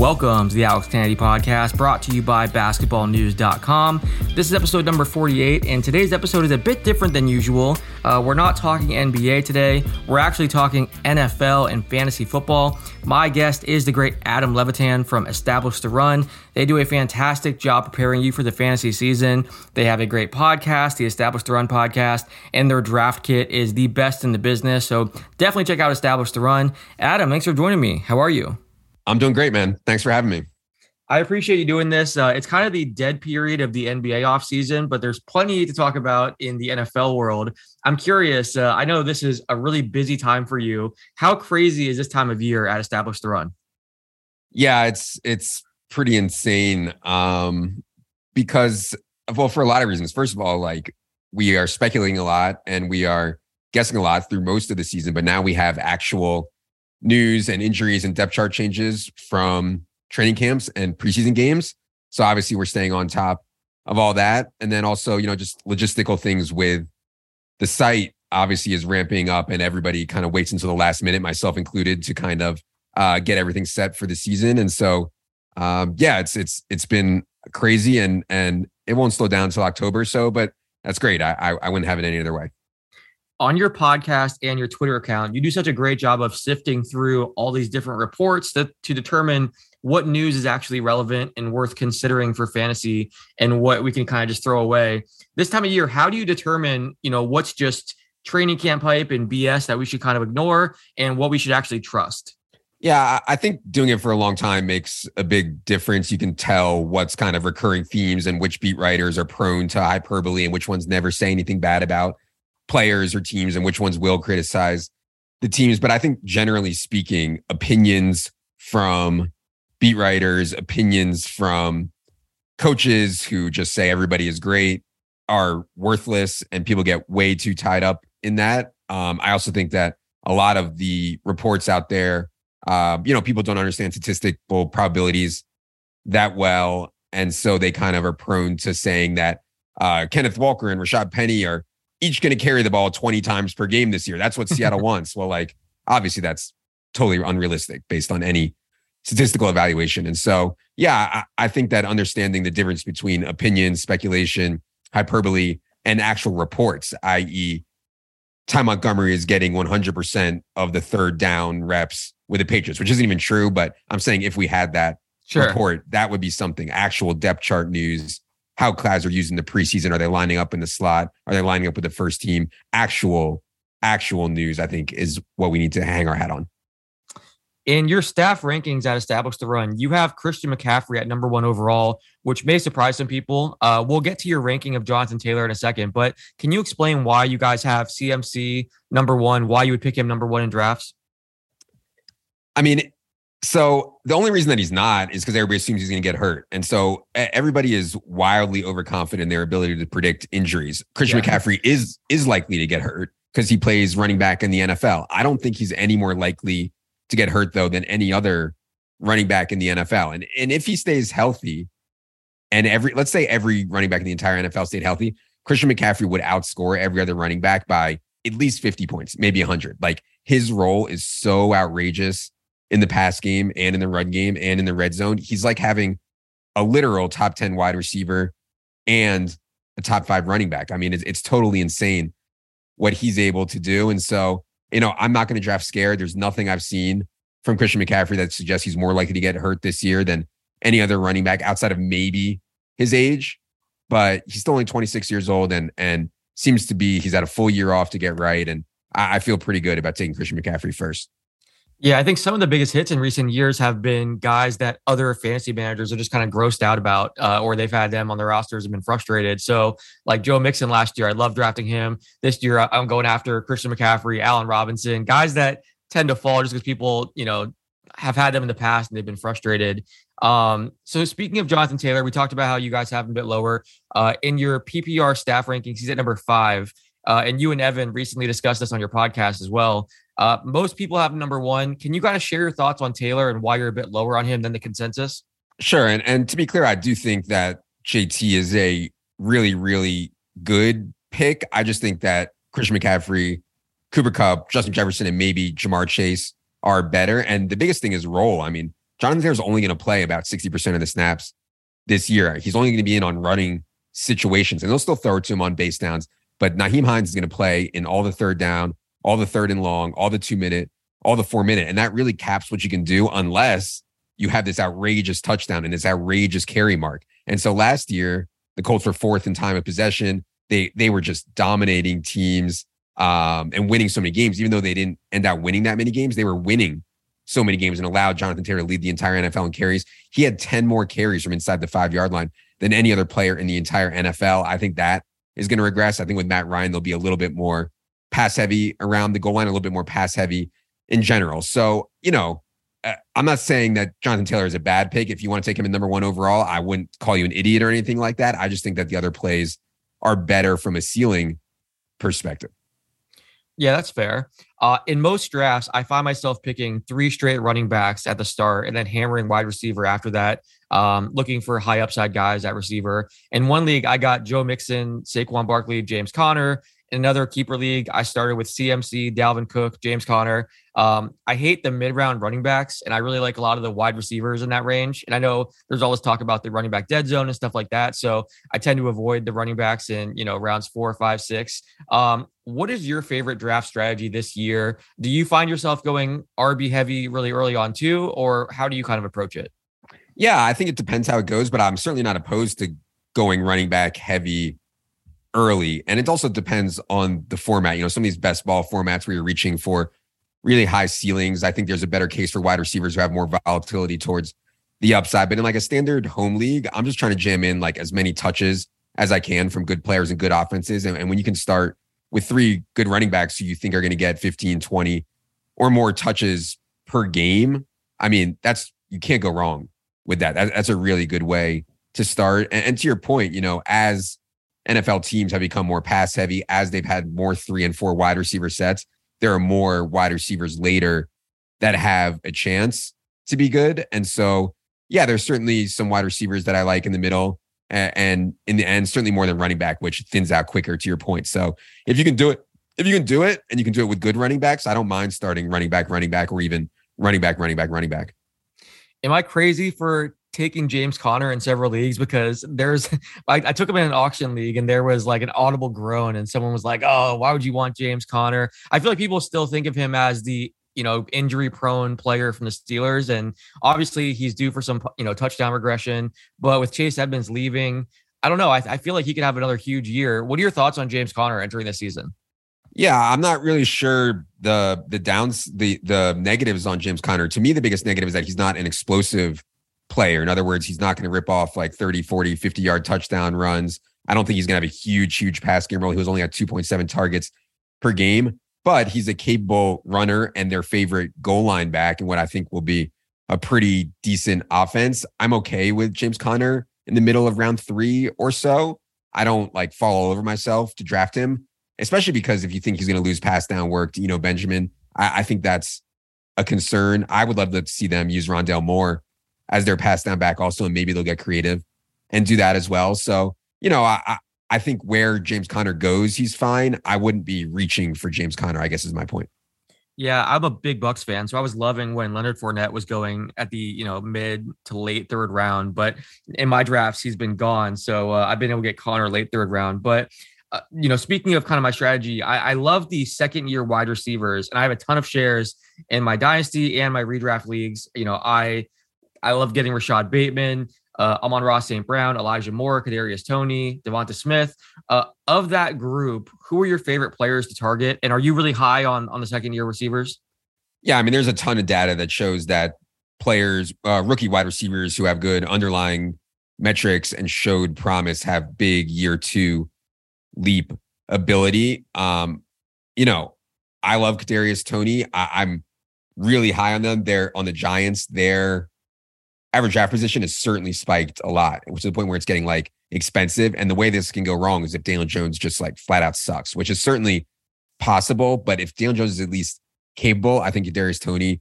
Welcome to the Alex Kennedy podcast brought to you by basketballnews.com. This is episode number 48, and today's episode is a bit different than usual. Uh, we're not talking NBA today, we're actually talking NFL and fantasy football. My guest is the great Adam Levitan from Establish the Run. They do a fantastic job preparing you for the fantasy season. They have a great podcast, the Establish the Run podcast, and their draft kit is the best in the business. So definitely check out Establish the Run. Adam, thanks for joining me. How are you? I'm doing great, man. Thanks for having me. I appreciate you doing this. Uh, it's kind of the dead period of the NBA offseason, but there's plenty to talk about in the NFL world. I'm curious. Uh, I know this is a really busy time for you. How crazy is this time of year at Establish the Run? Yeah, it's it's pretty insane. Um, because well, for a lot of reasons. First of all, like we are speculating a lot and we are guessing a lot through most of the season, but now we have actual news and injuries and depth chart changes from training camps and preseason games. So obviously we're staying on top of all that. And then also, you know, just logistical things with the site obviously is ramping up and everybody kind of waits until the last minute, myself included, to kind of uh, get everything set for the season. And so um, yeah, it's it's it's been crazy and and it won't slow down until October or so, but that's great. I, I I wouldn't have it any other way on your podcast and your Twitter account, you do such a great job of sifting through all these different reports that, to determine what news is actually relevant and worth considering for fantasy and what we can kind of just throw away. This time of year, how do you determine, you know, what's just training camp hype and BS that we should kind of ignore and what we should actually trust? Yeah, I think doing it for a long time makes a big difference. You can tell what's kind of recurring themes and which beat writers are prone to hyperbole and which ones never say anything bad about players or teams and which ones will criticize the teams. But I think generally speaking, opinions from beat writers, opinions from coaches who just say everybody is great are worthless and people get way too tied up in that. Um, I also think that a lot of the reports out there, uh, you know, people don't understand statistical probabilities that well. And so they kind of are prone to saying that uh, Kenneth Walker and Rashaad Penny are each going to carry the ball 20 times per game this year. That's what Seattle wants. Well, like, obviously, that's totally unrealistic based on any statistical evaluation. And so, yeah, I, I think that understanding the difference between opinion, speculation, hyperbole, and actual reports, i.e., Ty Montgomery is getting 100% of the third down reps with the Patriots, which isn't even true. But I'm saying if we had that sure. report, that would be something actual depth chart news how clouds are using the preseason. Are they lining up in the slot? Are they lining up with the first team? Actual, actual news, I think, is what we need to hang our hat on. In your staff rankings at Establish the Run, you have Christian McCaffrey at number one overall, which may surprise some people. Uh, we'll get to your ranking of Jonathan Taylor in a second, but can you explain why you guys have CMC number one, why you would pick him number one in drafts? I mean, so the only reason that he's not is because everybody assumes he's going to get hurt, and so everybody is wildly overconfident in their ability to predict injuries. Christian yeah. McCaffrey is is likely to get hurt because he plays running back in the NFL. I don't think he's any more likely to get hurt though than any other running back in the NFL. And and if he stays healthy, and every let's say every running back in the entire NFL stayed healthy, Christian McCaffrey would outscore every other running back by at least 50 points, maybe 100. Like his role is so outrageous in the pass game and in the run game and in the red zone. He's like having a literal top 10 wide receiver and a top five running back. I mean, it's, it's totally insane what he's able to do. And so, you know, I'm not going to draft scared. There's nothing I've seen from Christian McCaffrey that suggests he's more likely to get hurt this year than any other running back outside of maybe his age. But he's still only 26 years old and and seems to be he's had a full year off to get right. And I, I feel pretty good about taking Christian McCaffrey first Yeah, I think some of the biggest hits in recent years have been guys that other fantasy managers are just kind of grossed out about, uh, or they've had them on their rosters and been frustrated. So, like Joe Mixon last year, I love drafting him. This year, I'm going after Christian McCaffrey, Allen Robinson, guys that tend to fall just because people, you know, have had them in the past and they've been frustrated. Um, so speaking of Jonathan Taylor, we talked about how you guys have him a bit lower. Uh, in your PPR staff rankings, he's at number five. Uh, and you and Evan recently discussed this on your podcast as well. Uh, most people have number one. Can you kind of share your thoughts on Taylor and why you're a bit lower on him than the consensus? Sure. And and to be clear, I do think that JT is a really, really good pick. I just think that Christian McCaffrey, Cooper Kupp, Justin Jefferson, and maybe Ja'Marr Chase are better. And the biggest thing is role. I mean, Jonathan Taylor's only going to play about 60% of the snaps this year. He's only going to be in on running situations, and they'll still throw to him on base downs. But Nyheim Hines is going to play in all the third down, all the third and long, all the two minute, all the four minute. And that really caps what you can do unless you have this outrageous touchdown and this outrageous carry mark. And so last year, the Colts were fourth in time of possession. They they were just dominating teams um, and winning so many games, even though they didn't end up winning that many games, they were winning so many games and allowed Jonathan Taylor to lead the entire NFL in carries. He had 10 more carries from inside the five yard line than any other player in the entire NFL. I think that is going to regress. I think with Matt Ryan, they'll be a little bit more pass heavy around the goal line, a little bit more pass heavy in general. So, you know, uh, I'm not saying that Jonathan Taylor is a bad pick. If you want to take him in number one overall, I wouldn't call you an idiot or anything like that. I just think that the other plays are better from a ceiling perspective. Yeah, that's fair. Uh, in most drafts, I find myself picking three straight running backs at the start and then hammering wide receiver after that, um, looking for high upside guys at receiver. In one league, I got Joe Mixon, Saquon Barkley, James Conner, in another keeper league, I started with CMC, Dalvin Cook, James Conner. Um, I hate the mid round running backs, and I really like a lot of the wide receivers in that range. And I know there's always talk about the running back dead zone and stuff like that. So I tend to avoid the running backs in you know rounds four, five, six. Um, what is your favorite draft strategy this year? Do you find yourself going RB heavy really early on too, or how do you kind of approach it? Yeah, I think it depends how it goes, but I'm certainly not opposed to going running back heavy early. And it also depends on the format. You know, some of these best ball formats where you're reaching for really high ceilings. I think there's a better case for wide receivers who have more volatility towards the upside. But in like a standard home league, I'm just trying to jam in like as many touches as I can from good players and good offenses. And, and when you can start with three good running backs who you think are going to get 15, 20 or more touches per game, I mean, that's you can't go wrong with that. that that's a really good way to start. And, and to your point, you know, as NFL teams have become more pass heavy as they've had more three and four wide receiver sets. There are more wide receivers later that have a chance to be good. And so, yeah, there's certainly some wide receivers that I like in the middle and in the end, certainly more than running back, which thins out quicker to your point. So if you can do it, if you can do it and you can do it with good running backs, I don't mind starting running back, running back, or even running back, running back, running back. Am I crazy for taking James Conner in several leagues because there's I, I, took him in an auction league and there was like an audible groan and someone was like, "Oh, why would you want James Conner?" I feel like people still think of him as the you know injury prone player from the Steelers and obviously he's due for some you know touchdown regression, but with Chase Edmonds leaving, I don't know. I, I feel like he could have another huge year. What are your thoughts on James Conner entering this season? Yeah, I'm not really sure the the downs the the negatives on James Conner. To me, the biggest negative is that he's not an explosive player. In other words, he's not going to rip off like 30, 40, 50 yard touchdown runs. I don't think he's going to have a huge, huge pass game role. He was only at 2.7 targets per game, but he's a capable runner and their favorite goal line back and what I think will be a pretty decent offense. I'm okay with James Conner in the middle of round three or so. I don't like fall all over myself to draft him, especially because if you think he's going to lose pass down work to, you know, Benjamin, I, I think that's a concern. I would love to see them use Rondale Moore as their pass down back also, and maybe they'll get creative and do that as well. So, you know, I, I think where James Conner goes, he's fine. I wouldn't be reaching for James Conner, I guess is my point. Yeah, I'm a big Bucks fan, so I was loving when Leonard Fournette was going at the you know mid to late third round. But in my drafts, he's been gone, so uh, I've been able to get Conner late third round. But uh, you know, speaking of kind of my strategy, I, I love the second year wide receivers, and I have a ton of shares in my dynasty and my redraft leagues. You know, I I love getting Rashod Bateman, uh, Amon-Ra St. Brown, Elijah Moore, Kadarius Toney, Devonta Smith. Uh, of that group, who are your favorite players to target? And are you really high on on the second year receivers? Yeah, I mean, there's a ton of data that shows that players, uh, rookie wide receivers who have good underlying metrics and showed promise have big year two leap ability. Um, you know, I love Kadarius Toney. I, am really high on them. They're on the Giants. Their average draft position has certainly spiked a lot, which is the point where it's getting like expensive. And the way this can go wrong is if Daniel Jones just like flat out sucks, which is certainly possible. But if Daniel Jones is at least capable, I think Kadarius Toney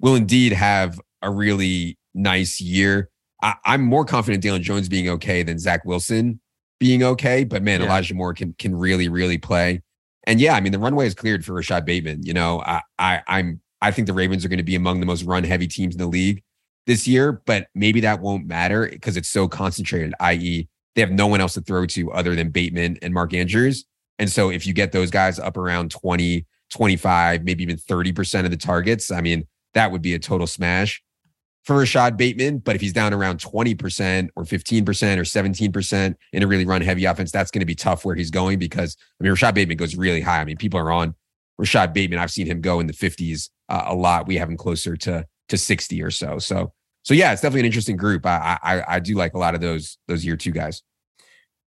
will indeed have a really nice year. I, am more confident Daniel Jones being okay than Zach Wilson being okay. But man, yeah. Elijah Moore can can really, really play. And yeah, I mean the runway is cleared for Rashod Bateman. You know, I, I I'm I think the Ravens are going to be among the most run heavy teams in the league this year, but maybe that won't matter because it's so concentrated, i.e., they have no one else to throw to other than Bateman and Mark Andrews. And so if you get those guys up around 20, 25, maybe even 30% of the targets, I mean, that would be a total smash for Rashod Bateman. But if he's down around 20% or 15% or 17% in a really run heavy offense, that's going to be tough where he's going because, I mean, Rashod Bateman goes really high. I mean, people are on Rashod Bateman. I've seen him go in the 50s uh, a lot. We have him closer to to 60 or so. So, so yeah, it's definitely an interesting group. I, I, I do like a lot of those, those year two guys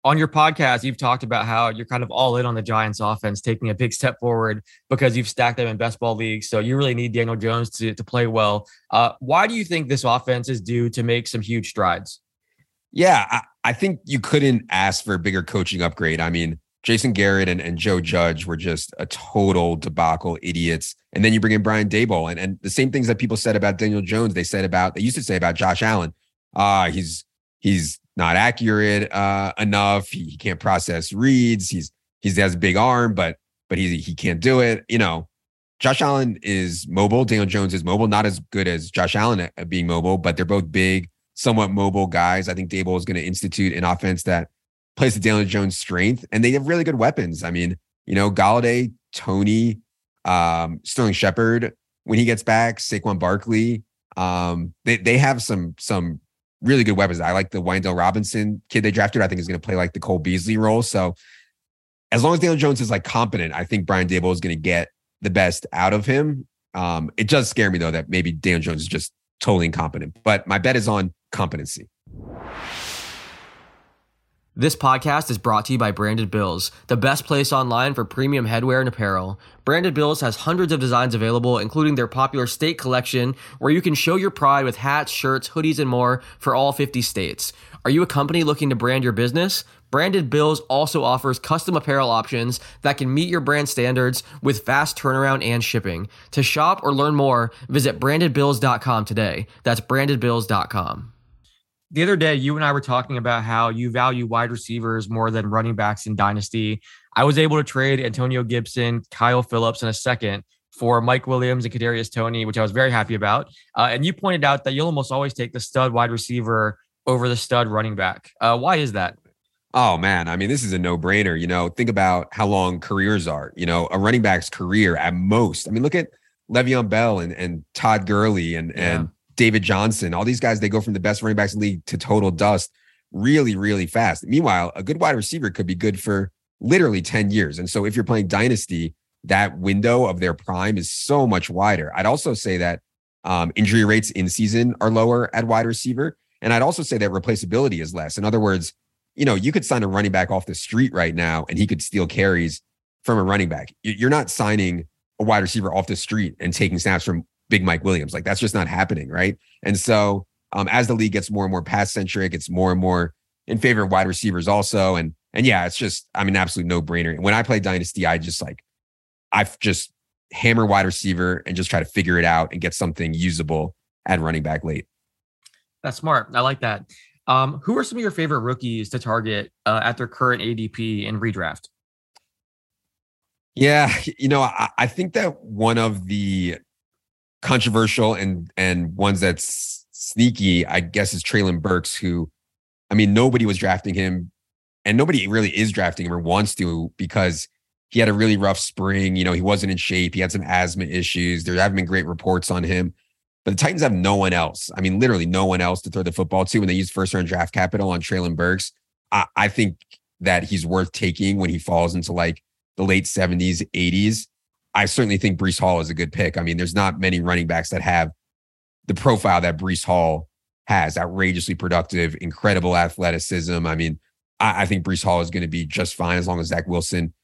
on your podcast, you've talked about how you're kind of all in on the Giants offense, taking a big step forward because you've stacked them in best ball leagues. So you really need Daniel Jones to, to play well. Uh, why do you think this offense is due to make some huge strides? Yeah, I, I, think you couldn't ask for a bigger coaching upgrade. I mean, Jason Garrett and, and Joe Judge were just a total debacle idiots. And then you bring in Brian Daboll and, and the same things that people said about Daniel Jones, they said about, they used to say about Josh Allen. Uh, he's, he's not accurate uh, enough. He, he, can't process reads. He's he has a big arm, but but he he can't do it. You know, Josh Allen is mobile. Daniel Jones is mobile, not as good as Josh Allen at being mobile, but they're both big, somewhat mobile guys. I think Daboll is going to institute an offense that plays to Daniel Jones' strength, and they have really good weapons. I mean, you know, Golladay, Toney, um, Sterling Shepard when he gets back, Saquon Barkley. Um, they they have some some really good weapons. I like the Wan'Dale Robinson kid they drafted. I think is going to play like the Cole Beasley role. So as long as Daniel Jones is like competent, I think Brian Daboll is going to get the best out of him. Um, it does scare me though that maybe Daniel Jones is just totally incompetent. But my bet is on competency. This podcast is brought to you by Branded Bills, the best place online for premium headwear and apparel. Branded Bills has hundreds of designs available, including their popular state collection, where you can show your pride with hats, shirts, hoodies, and more for all 50 states. Are you a company looking to brand your business? Branded Bills also offers custom apparel options that can meet your brand standards with fast turnaround and shipping. To shop or learn more, visit brandedbills.com today. That's brandedbills.com the other day, you and I were talking about how you value wide receivers more than running backs in Dynasty. I was able to trade Antonio Gibson, Kyle Philips in a second for Mike Williams and Kadarius Toney, which I was very happy about. Uh, and you pointed out that you'll almost always take the stud wide receiver over the stud running back. Uh, why is that? Oh man, I mean, this is a no-brainer. You know, think about how long careers are. You know, a running back's career at most. I mean, look at Le'Veon Bell and and Todd Gurley and yeah. and David Johnson, all these guys, they go from the best running backs league to total dust really, really fast. Meanwhile, a good wide receiver could be good for literally 10 years. And so if you're playing dynasty, that window of their prime is so much wider. I'd also say that um, injury rates in season are lower at wide receiver. And I'd also say that replaceability is less. In other words, you know, you could sign a running back off the street right now and he could steal carries from a running back. You're not signing a wide receiver off the street and taking snaps from big Mike Williams. Like that's just not happening, right? And so um, as the league gets more and more pass centric, it's more and more in favor of wide receivers also. And and yeah, it's just I mean absolute no brainer. When I play Dynasty, I just like I've just hammer wide receiver and just try to figure it out and get something usable at running back late. That's smart. I like that. Um, who are some of your favorite rookies to target uh, at their current ADP in redraft? Yeah, you know, I, I think that one of the controversial and and ones that's sneaky, I guess, is Treylon Burks, who, I mean, nobody was drafting him, and nobody really is drafting him or wants to because he had a really rough spring. You know, he wasn't in shape. He had some asthma issues. There haven't been great reports on him. But the Titans have no one else. I mean, literally no one else to throw the football to when they use first round draft capital on Treylon Burks. I, I think that he's worth taking when he falls into like the late 70s, 80s. I certainly think Breece Hall is a good pick. I mean, there's not many running backs that have the profile that Breece Hall has outrageously productive, incredible athleticism. I mean, I, I think Breece Hall is going to be just fine as long as Zach Wilson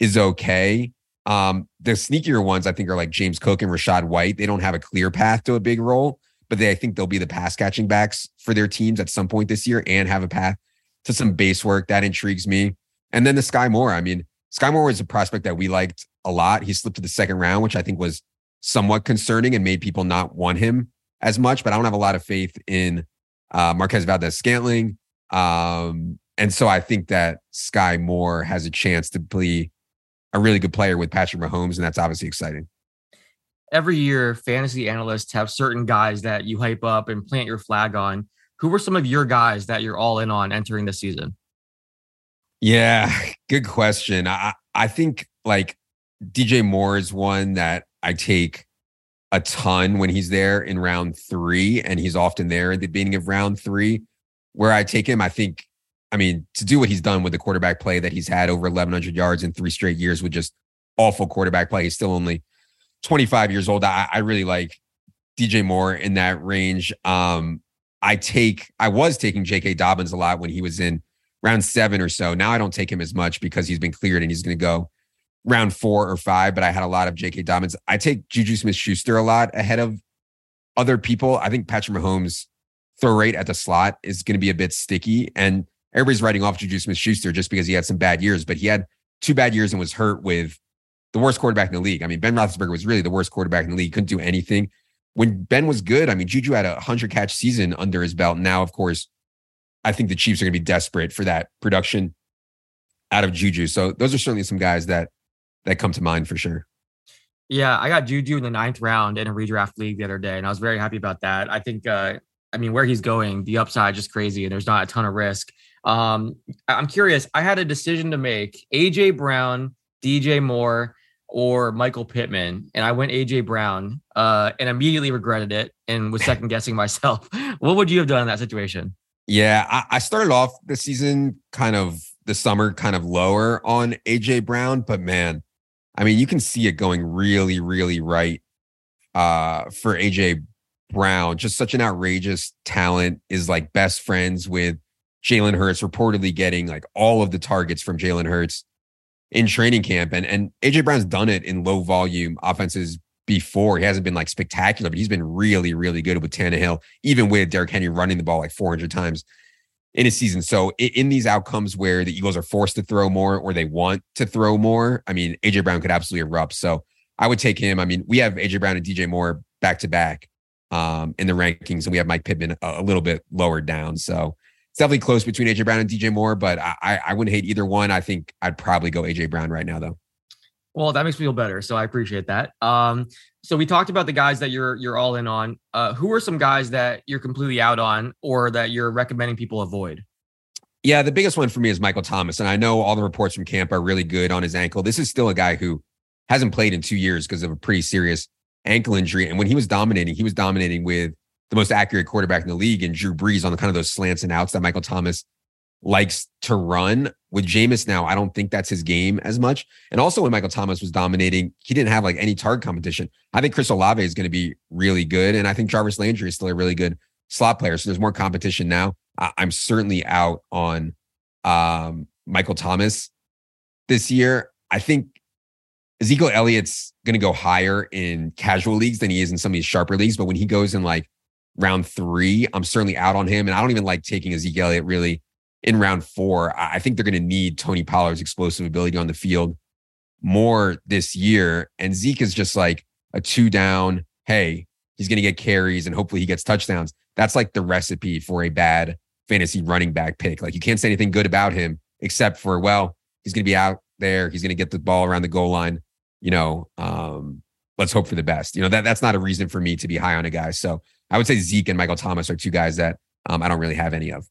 is okay. Um, the sneakier ones I think are like James Cook and Rachaad White. They don't have a clear path to a big role, but they I think they'll be the pass catching backs for their teams at some point this year and have a path to some base work. That intrigues me. And then the Skyy Moore. I mean, Skyy Moore was a prospect that we liked a lot. He slipped to the second round, which I think was somewhat concerning and made people not want him as much. But I don't have a lot of faith in uh, Marquez Valdes Scantling. Um, and so I think that Skyy Moore has a chance to be a really good player with Patrick Mahomes, and that's obviously exciting. Every year, fantasy analysts have certain guys that you hype up and plant your flag on. Who were some of your guys that you're all in on entering the season? Yeah, good question. I I think like DJ Moore is one that I take a ton when he's there in round three, and he's often there at the beginning of round three. Where I take him, I think I mean, to do what he's done with the quarterback play that he's had over 1,100 yards in three straight years with just awful quarterback play, he's still only 25 years old. I, I really like DJ Moore in that range. Um, I take, I was taking J.K. Dobbins a lot when he was in round seven or so. Now I don't take him as much because he's been cleared and he's going to go round four or five. But I had a lot of J.K. Dobbins. I take Juju Smith Schuster a lot ahead of other people. I think Patrick Mahomes' throw rate at the slot is going to be a bit sticky. And everybody's writing off Juju Smith Schuster just because he had some bad years, but he had two bad years and was hurt with the worst quarterback in the league. I mean, Ben Roethlisberger was really the worst quarterback in the league, couldn't do anything. When Ben was good, I mean, Juju had a 100 catch season under his belt. Now, of course, I think the Chiefs are going to be desperate for that production out of Juju. So those are certainly some guys that that come to mind for sure. Yeah, I got Juju in the ninth round in a redraft league the other day, and I was very happy about that. I think, uh, I mean, where he's going, the upside just crazy, and there's not a ton of risk. Um, I'm curious. I had a decision to make: AJ Brown, DJ Moore, or Michael Pittman, and I went AJ Brown, uh, and immediately regretted it and was second guessing myself. what would you have done in that situation? Yeah, I, I started off the season kind of the summer kind of lower on AJ Brown, but man, I mean, you can see it going really, really right uh, for AJ Brown. Just such an outrageous talent. Is like best friends with Jalen Hurts, reportedly getting like all of the targets from Jalen Hurts in training camp. And and AJ Brown's done it in low volume offenses before. He hasn't been like spectacular, but he's been really, really good with Tannehill, even with Derrick Henry running the ball like 400 times in a season. So in these outcomes where the Eagles are forced to throw more or they want to throw more, I mean, AJ Brown could absolutely erupt. So I would take him. I mean, we have AJ Brown and DJ Moore back to back um, in the rankings, and we have Mike Pittman a, a little bit lower down. So it's definitely close between AJ Brown and DJ Moore, but I, I wouldn't hate either one. I think I'd probably go AJ Brown right now, though. Well, that makes me feel better, so I appreciate that. Um, so we talked about the guys that you're you're all in on. Uh, who are some guys that you're completely out on, or that you're recommending people avoid? Yeah, the biggest one for me is Michael Thomas, and I know all the reports from camp are really good on his ankle. This is still a guy who hasn't played in two years because of a pretty serious ankle injury, and when he was dominating, he was dominating with the most accurate quarterback in the league and Drew Brees on the kind of those slants and outs that Michael Thomas likes to run. With Jameis now, I don't think that's his game as much. And also when Michael Thomas was dominating, he didn't have like any target competition. I think Chris Olave is going to be really good. And I think Jarvis Landry is still a really good slot player. So there's more competition now. I- am certainly out on um, Michael Thomas this year. I think Ezekiel Elliott's going to go higher in casual leagues than he is in some of these sharper leagues. But when he goes in like round three, I'm certainly out on him. And I don't even like taking Ezekiel Elliott really in round four. I think they're going to need Tony Pollard's explosive ability on the field more this year. And Zeke is just like a two down, hey, he's going to get carries and hopefully he gets touchdowns. That's like the recipe for a bad fantasy running back pick. Like you can't say anything good about him except for, well, he's going to be out there. He's going to get the ball around the goal line. You know, um, let's hope for the best. You know, that that's not a reason for me to be high on a guy. So I would say Zeke and Michael Thomas are two guys that um, I don't really have any of.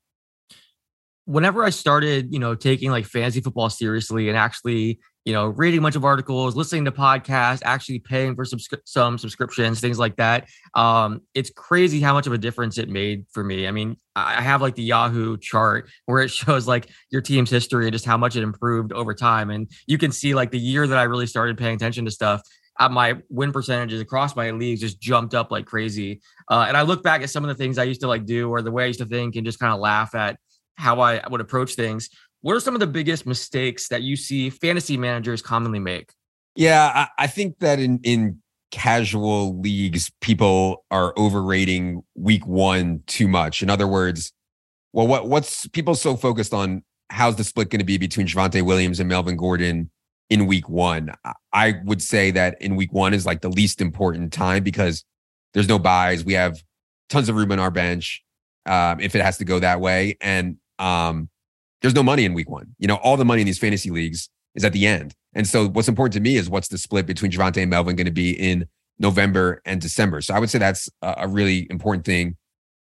Whenever I started, you know, taking like fantasy football seriously and actually, you know, reading a bunch of articles, listening to podcasts, actually paying for some some subscriptions, things like that, um, it's crazy how much of a difference it made for me. I mean, I have like the Yahoo chart where it shows like your team's history and just how much it improved over time, and you can see like the year that I really started paying attention to stuff uh, my win percentages across my leagues just jumped up like crazy. Uh, and I look back at some of the things I used to like do or the way I used to think and just kind of laugh at how I would approach things. What are some of the biggest mistakes that you see fantasy managers commonly make? Yeah, I, I think that in in casual leagues, people are overrating week one too much. In other words, well, what what's people so focused on? How's the split going to be between Javonte Williams and Melvin Gordon in week one? I would say that in week one is like the least important time because there's no buys. We have tons of room on our bench um, if it has to go that way, and um, there's no money in week one. You know, all the money in these fantasy leagues is at the end. And so what's important to me is what's the split between Javonte and Melvin going to be in November and December. So I would say that's a really important thing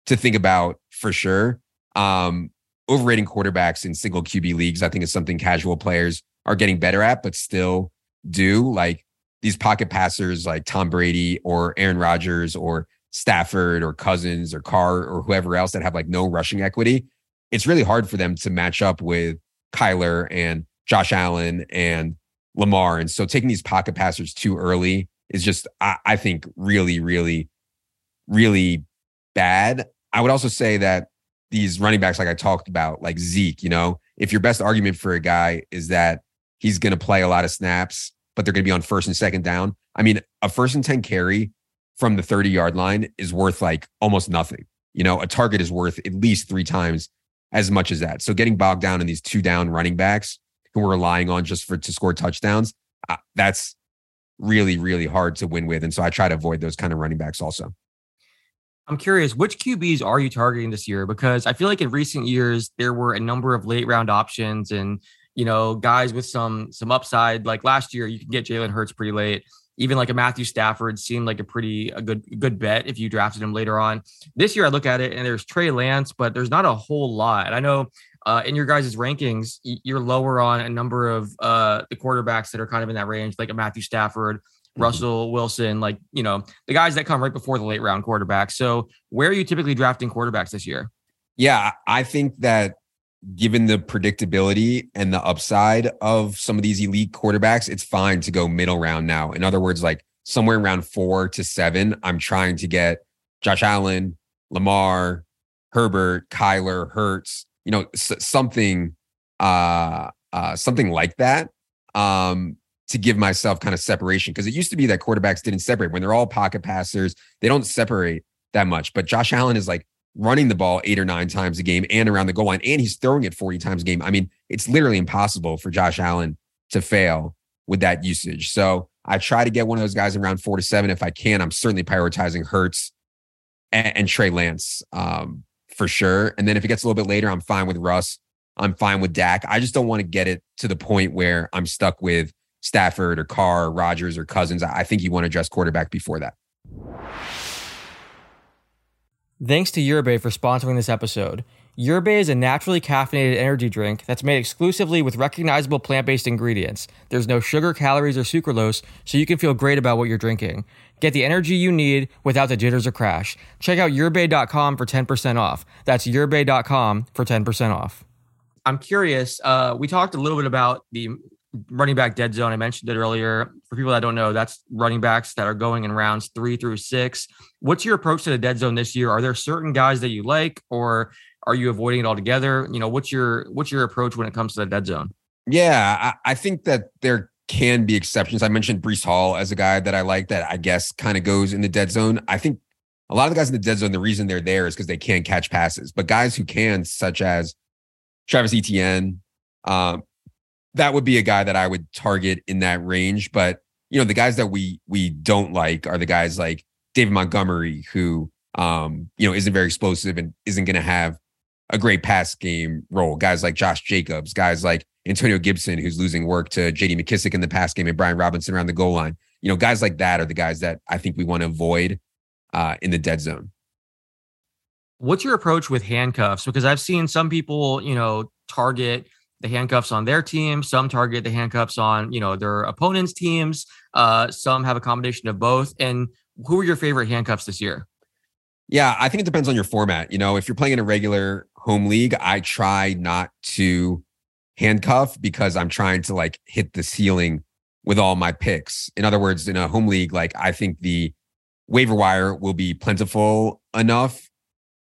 to think about for sure. Um, overrating quarterbacks in single QB leagues, I think is something casual players are getting better at, but still do. Like these pocket passers like Tom Brady or Aaron Rodgers or Stafford or Cousins or Carr or whoever else that have like no rushing equity. It's really hard for them to match up with Kyler and Josh Allen and Lamar. And so taking these pocket passers too early is just, I, I think, really, really, really bad. I would also say that these running backs, like I talked about, like Zeke, you know, if your best argument for a guy is that he's going to play a lot of snaps, but they're going to be on first and second down. I mean, a first and 10 carry from the 30 yard line is worth like almost nothing. You know, a target is worth at least three times as much as that. So getting bogged down in these two down running backs who we're relying on just for to score touchdowns, uh, that's really really hard to win with. And so I try to avoid those kind of running backs also. I'm curious, which QBs are you targeting this year? Because I feel like in recent years there were a number of late round options and you know guys with some some upside. Like last year, you can get Jalen Hurts pretty late even like a Matthew Stafford seemed like a pretty a good good bet if you drafted him later on. This year I look at it and there's Trey Lance, but there's not a whole lot. I know uh, in your guys' rankings, you're lower on a number of uh, the quarterbacks that are kind of in that range, like a Matthew Stafford, mm-hmm. Russell Wilson, like you know the guys that come right before the late round quarterbacks. So where are you typically drafting quarterbacks this year? Yeah, I think that given the predictability and the upside of some of these elite quarterbacks, it's fine to go middle round now. In other words, like somewhere around four to seven, I'm trying to get Josh Allen, Lamar, Herbert, Kyler, Hurts, you know, s- something, uh, uh, something like that. Um, to give myself kind of separation because it used to be that quarterbacks didn't separate when they're all pocket passers. They don't separate that much. But Josh Allen is like running the ball eight or nine times a game and around the goal line, and he's throwing it 40 times a game. I mean, it's literally impossible for Josh Allen to fail with that usage. So I try to get one of those guys around four to seven if I can. I'm certainly prioritizing Hurts and, and Trey Lance um, for sure. And then if it gets a little bit later, I'm fine with Russ. I'm fine with Dak. I just don't want to get it to the point where I'm stuck with Stafford or Carr, or Rodgers or Cousins. I think you want to address quarterback before that. Thanks to Yerbaé for sponsoring this episode. Yerbaé is a naturally caffeinated energy drink that's made exclusively with recognizable plant based ingredients. There's no sugar, calories, or sucralose, so you can feel great about what you're drinking. Get the energy you need without the jitters or crash. Check out yerbe.com for 10% off. That's yerbe.com for 10% off. I'm curious. Uh, we talked a little bit about the running back dead zone. I mentioned it earlier. For people that don't know, that's running backs that are going in rounds three through six. What's your approach to the dead zone this year? Are there certain guys that you like, or are you avoiding it altogether? You know, what's your what's your approach when it comes to the dead zone? Yeah, I, I think that there can be exceptions. I mentioned Breece Hall as a guy that I like that I guess kind of goes in the dead zone. I think a lot of the guys in the dead zone, the reason they're there is because they can't catch passes. But guys who can, such as Travis Etienne, um, that would be a guy that I would target in that range. But you know, the guys that we we don't like are the guys like David Montgomery, who um, you know, isn't very explosive and isn't going to have a great pass game role. Guys like Josh Jacobs, guys like Antonio Gibson, who's losing work to J.D. McKissic in the pass game, and Brian Robinson around the goal line. You know, guys like that are the guys that I think we want to avoid uh, in the dead zone. What's your approach with handcuffs? Because I've seen some people, you know, target the handcuffs on their team. Some target the handcuffs on, you know, their opponents' teams. Uh, some have a combination of both. And who are your favorite handcuffs this year? Yeah, I think it depends on your format. You know, if you're playing in a regular home league, I try not to handcuff because I'm trying to like hit the ceiling with all my picks. In other words, in a home league, like I think the waiver wire will be plentiful enough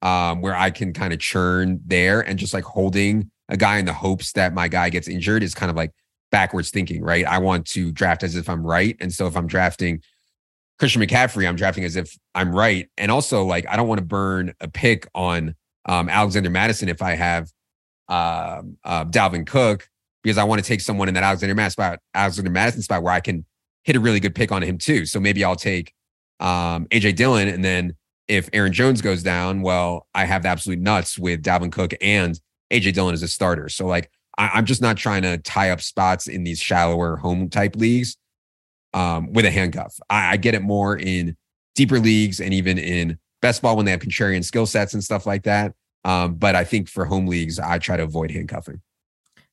um, where I can kind of churn there and just like holding a guy in the hopes that my guy gets injured is kind of like backwards thinking, right? I want to draft as if I'm right. And so if I'm drafting Christian McCaffrey, I'm drafting as if I'm right. And also, like, I don't want to burn a pick on um, Alexander Mattison if I have uh, uh, Dalvin Cook because I want to take someone in that Alexander Mattison spot, Alexander Mattison spot where I can hit a really good pick on him too. So maybe I'll take um, AJ Dillon, and then if Aaron Jones goes down, well, I have the absolute nuts with Dalvin Cook and AJ Dillon is a starter. So like, I, am just not trying to tie up spots in these shallower home type leagues um, with a handcuff. I, I get it more in deeper leagues and even in best ball when they have contrarian skill sets and stuff like that. Um, but I think for home leagues, I try to avoid handcuffing.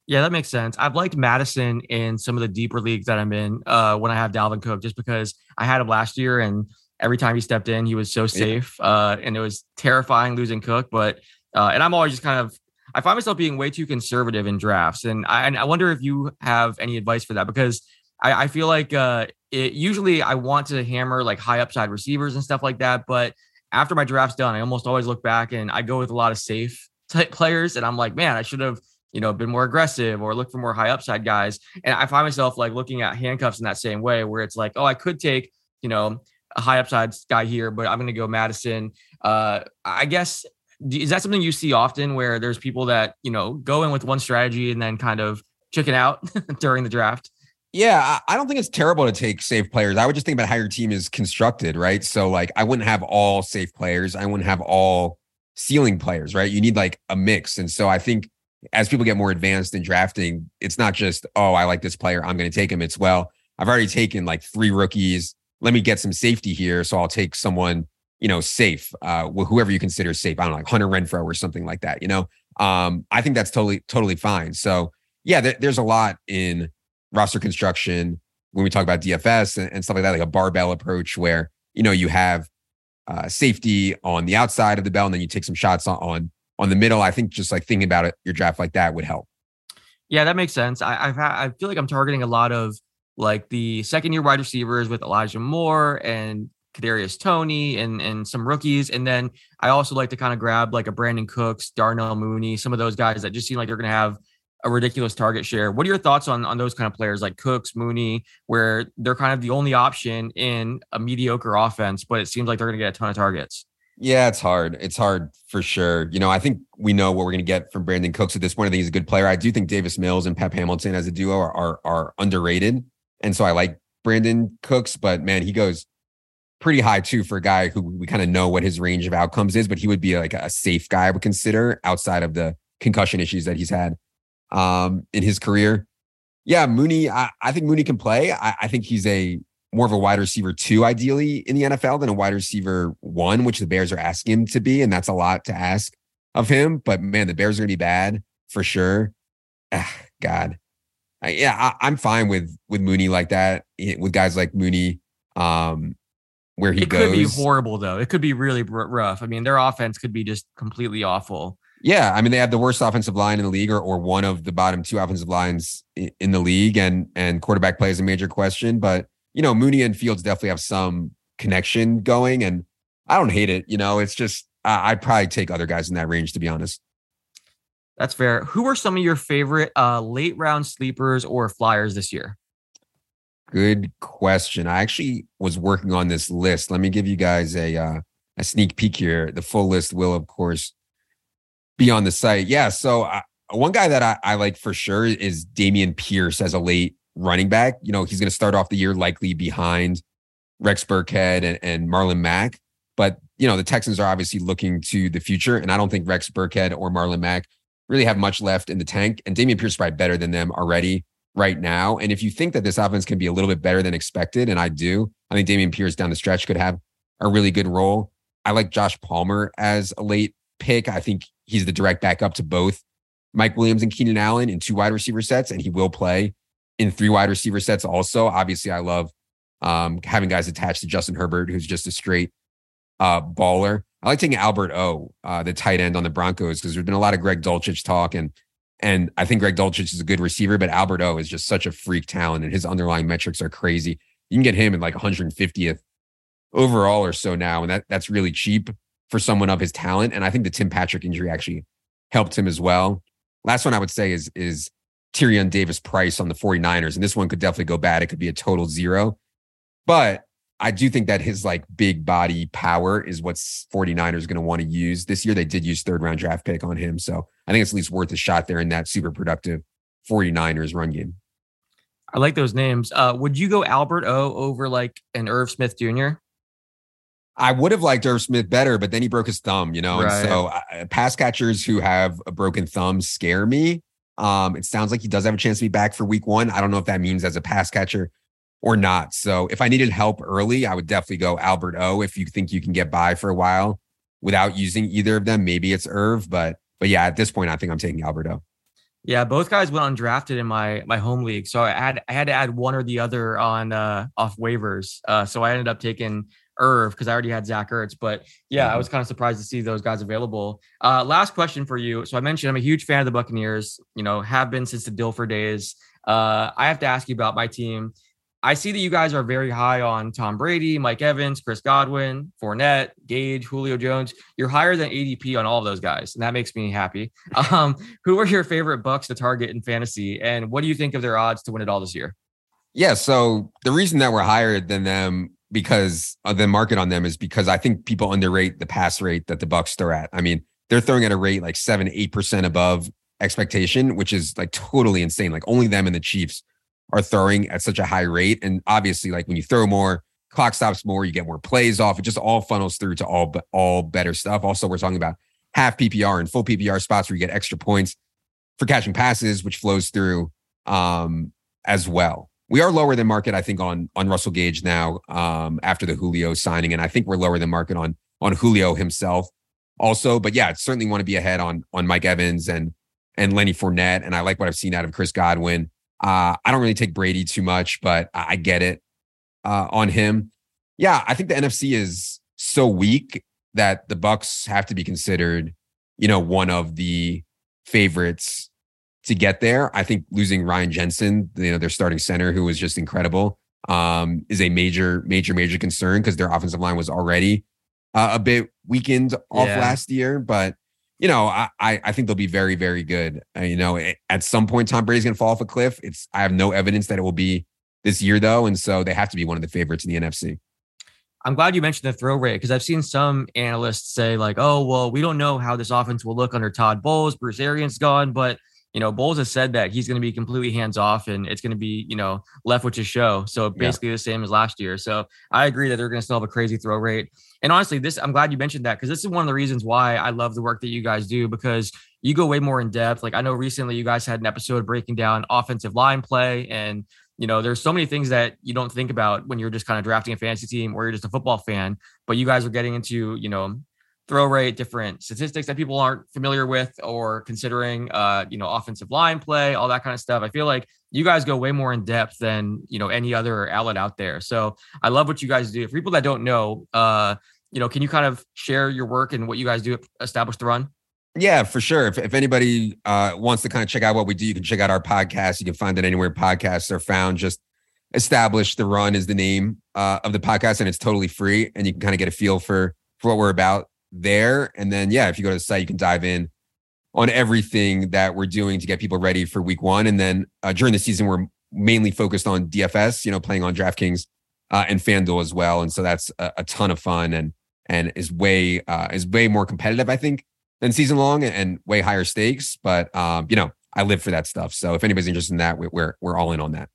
Yeah, that makes sense. I've liked Mattison in some of the deeper leagues that I'm in uh, when I have Dalvin Cook, just because I had him last year and every time he stepped in, he was so safe. Yeah. Uh, and it was terrifying losing Cook. But, uh, and I'm always just kind of, I find myself being way too conservative in drafts. And I, and I wonder if you have any advice for that because I, I feel like uh, it, usually I want to hammer like high upside receivers and stuff like that. But after my draft's done, I almost always look back and I go with a lot of safe type players. And I'm like, man, I should have, you know, been more aggressive or look for more high upside guys. And I find myself like looking at handcuffs in that same way where it's like, oh, I could take, you know, a high upside guy here, but I'm going to go Mattison. Uh, I guess is that something you see often where there's people that you know go in with one strategy and then kind of chicken out during the draft? Yeah, I don't think it's terrible to take safe players. I would just think about how your team is constructed, right? So, like, I wouldn't have all safe players. I wouldn't have all ceiling players, right? You need like a mix. And so, I think as people get more advanced in drafting, it's not just, oh, I like this player, I'm going to take him. It's, well, I've already taken like three rookies. Let me get some safety here. So, I'll take someone, you know, safe, uh, whoever you consider safe. I don't know, like Hunter Renfrow or something like that, you know? Um, I think that's totally, totally fine. So, yeah, there, there's a lot in, roster construction when we talk about DFS and, and stuff like that, like a barbell approach where you know you have uh, safety on the outside of the bell and then you take some shots on, on on the middle. I think just like thinking about it, your draft like that would help. Yeah, that makes sense. I I've ha- I feel like I'm targeting a lot of like the second year wide receivers with Elijah Moore and Kadarius Toney and and some rookies, and then I also like to kind of grab like a Brandin Cooks, Darnell Mooney, some of those guys that just seem like they're going to have a ridiculous target share. What are your thoughts on on those kind of players like Cooks, Mooney, where they're kind of the only option in a mediocre offense, but it seems like they're going to get a ton of targets? Yeah, it's hard. It's hard for sure. You know, I think we know what we're going to get from Brandin Cooks at this point. I think he's a good player. I do think Davis Mills and Pep Hamilton as a duo are are, are underrated, and so I like Brandin Cooks. But man, he goes pretty high too for a guy who we kind of know what his range of outcomes is. But he would be like a safe guy I would consider outside of the concussion issues that he's had um, in his career. Yeah, Mooney, I, I think Mooney can play. I, I, think he's a more of a wide receiver two, ideally in the NFL, than a wide receiver one, which the Bears are asking him to be. And that's a lot to ask of him. But man, the Bears are going to be bad for sure. Ah, God. I, yeah, I, am fine with with Mooney like that, with guys like Mooney. Um, where he it goes. could be horrible though. It could be really rough. I mean, their offense could be just completely awful. Yeah, I mean they have the worst offensive line in the league, or, or one of the bottom two offensive lines in, the league, and and quarterback play is a major question. But you know, Mooney and Fields definitely have some connection going, and I don't hate it. You know, it's just I'd probably take other guys in that range to be honest. That's fair. Who are some of your favorite uh, late round sleepers or flyers this year? Good question. I actually was working on this list. Let me give you guys a uh, a sneak peek here. The full list will, of course, be on the site. Yeah. So uh, one guy that I, I like for sure is Dameon Pierce as a late running back. You know, he's going to start off the year likely behind Rex Burkhead and, and Marlon Mack. But, you know, the Texans are obviously looking to the future. And I don't think Rex Burkhead or Marlon Mack really have much left in the tank. And Dameon Pierce is probably better than them already right now. And if you think that this offense can be a little bit better than expected, and I do, I think Dameon Pierce down the stretch could have a really good role. I like Josh Palmer as a late pick. I think he's the direct backup to both Mike Williams and Keenan Allen in two wide receiver sets, and he will play in three wide receiver sets also. Obviously, I love um, having guys attached to Justin Herbert, who's just a straight uh, baller. I like taking Albert O, uh, the tight end on the Broncos, because there's been a lot of Greg Dulcich talk, and And I think Greg Dulcich is a good receiver, but Albert O is just such a freak talent and his underlying metrics are crazy. You can get him in like 150th overall or so now. And that that's really cheap for someone of his talent. And I think the Tim Patrick injury actually helped him as well. Last one I would say is is Tyrion Davis Price on the 49ers. And this one could definitely go bad. It could be a total zero. But I do think that his like big body power is what's 49ers going to want to use this year. They did use third round draft pick on him. So I think it's at least worth a shot there in that super productive 49ers run game. I like those names. Uh, would you go Albert O over like an Irv Smith Jr.? I would have liked Irv Smith better, but then he broke his thumb, you know. Right. And so uh, pass catchers who have a broken thumb scare me. Um, it sounds like he does have a chance to be back for week one. I don't know if that means as a pass catcher or not. So if I needed help early, I would definitely go Albert O. If you think you can get by for a while without using either of them, maybe it's Irv. But but yeah, at this point, I think I'm taking Albert O. Yeah, both guys went undrafted in my my home league, so I had I had to add one or the other on uh off waivers. Uh, so I ended up taking Irv because I already had Zach Ertz. But yeah, mm-hmm. I was kind of surprised to see those guys available. Uh, last question for you. So I mentioned I'm a huge fan of the Buccaneers. You know, have been since the Dilfer days. Uh, I have to ask you about my team. I see that you guys are very high on Tom Brady, Mike Evans, Chris Godwin, Fournette, Gage, Julio Jones. You're higher than ADP on all of those guys, and that makes me happy. Um, who are your favorite Bucs to target in fantasy, and what do you think of their odds to win it all this year? Yeah, so the reason that we're higher than them because of the market on them is because I think people underrate the pass rate that the Bucs throw at. I mean, they're throwing at a rate like seven, eight percent above expectation, which is like totally insane. Like only them and the Chiefs are throwing at such a high rate. And obviously, like when you throw more, clock stops more, you get more plays off. It just all funnels through to all all better stuff. Also, we're talking about half PPR and full PPR spots where you get extra points for catching passes, which flows through um, as well. We are lower than market, I think, on on Russell Gage now um, after the Julio signing, and I think we're lower than market on on Julio himself also. But yeah, certainly want to be ahead on on Mike Evans and and Lenny Fournette, and I like what I've seen out of Chris Godwin. Uh, I don't really take Brady too much, but I get it uh, on him. Yeah, I think the NFC is so weak that the Bucs have to be considered, you know, one of the favorites to get there. I think losing Ryan Jensen, you know, their starting center, who was just incredible, um, is a major, major, major concern because their offensive line was already uh, a bit weakened off yeah. last year. But you know, I I think they'll be very very good. Uh, you know, at some point Tom Brady's going to fall off a cliff. It's I have no evidence that it will be this year though, and so they have to be one of the favorites in the NFC. I'm glad you mentioned the throw rate because I've seen some analysts say like, "Oh, well, we don't know how this offense will look under Todd Bowles. Bruce Arians gone, but you know, Bowles has said that he's going to be completely hands off and it's going to be, you know, left with his show. So basically yeah. the same as last year. So I agree that they're going to still have a crazy throw rate. And honestly, this, I'm glad you mentioned that because this is one of the reasons why I love the work that you guys do because you go way more in depth. Like I know recently you guys had an episode breaking down offensive line play and, you know, there's so many things that you don't think about when you're just kind of drafting a fantasy team or you're just a football fan, but you guys are getting into, you know, throw rate, different statistics that people aren't familiar with or considering, uh, you know, offensive line play, all that kind of stuff. I feel like you guys go way more in depth than, you know, any other outlet out there. So I love what you guys do. For people that don't know, uh, you know, can you kind of share your work and what you guys do at Establish the Run? Yeah, for sure. If, if anybody uh, wants to kind of check out what we do, you can check out our podcast. You can find it anywhere podcasts are found. Just establish the run is the name uh, of the podcast, and it's totally free. And you can kind of get a feel for for what we're about there. And then, yeah, if you go to the site, you can dive in on everything that we're doing to get people ready for week one. And then uh, during the season, we're mainly focused on DFS, you know, playing on DraftKings uh, and FanDuel as well. And so that's a, a ton of fun and and is way uh, is way more competitive, I think, than season long and way higher stakes. But um, you know, I live for that stuff. So if anybody's interested in that, we're we're all in on that.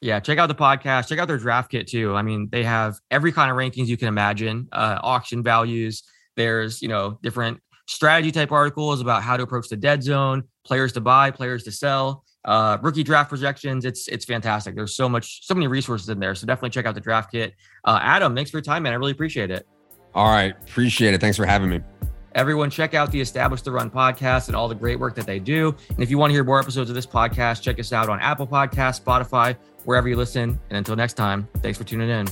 Yeah, check out the podcast. Check out their draft kit too. I mean, they have every kind of rankings you can imagine, uh, auction values, there's, you know, different strategy type articles about how to approach the dead zone, players to buy, players to sell, uh, rookie draft projections. It's it's fantastic. There's so much, so many resources in there. So definitely check out the draft kit. Uh, Adam, thanks for your time, man. I really appreciate it. All right, appreciate it. Thanks for having me. Everyone, check out the Establish the Run podcast and all the great work that they do. And if you want to hear more episodes of this podcast, check us out on Apple Podcasts, Spotify, wherever you listen. And until next time, thanks for tuning in.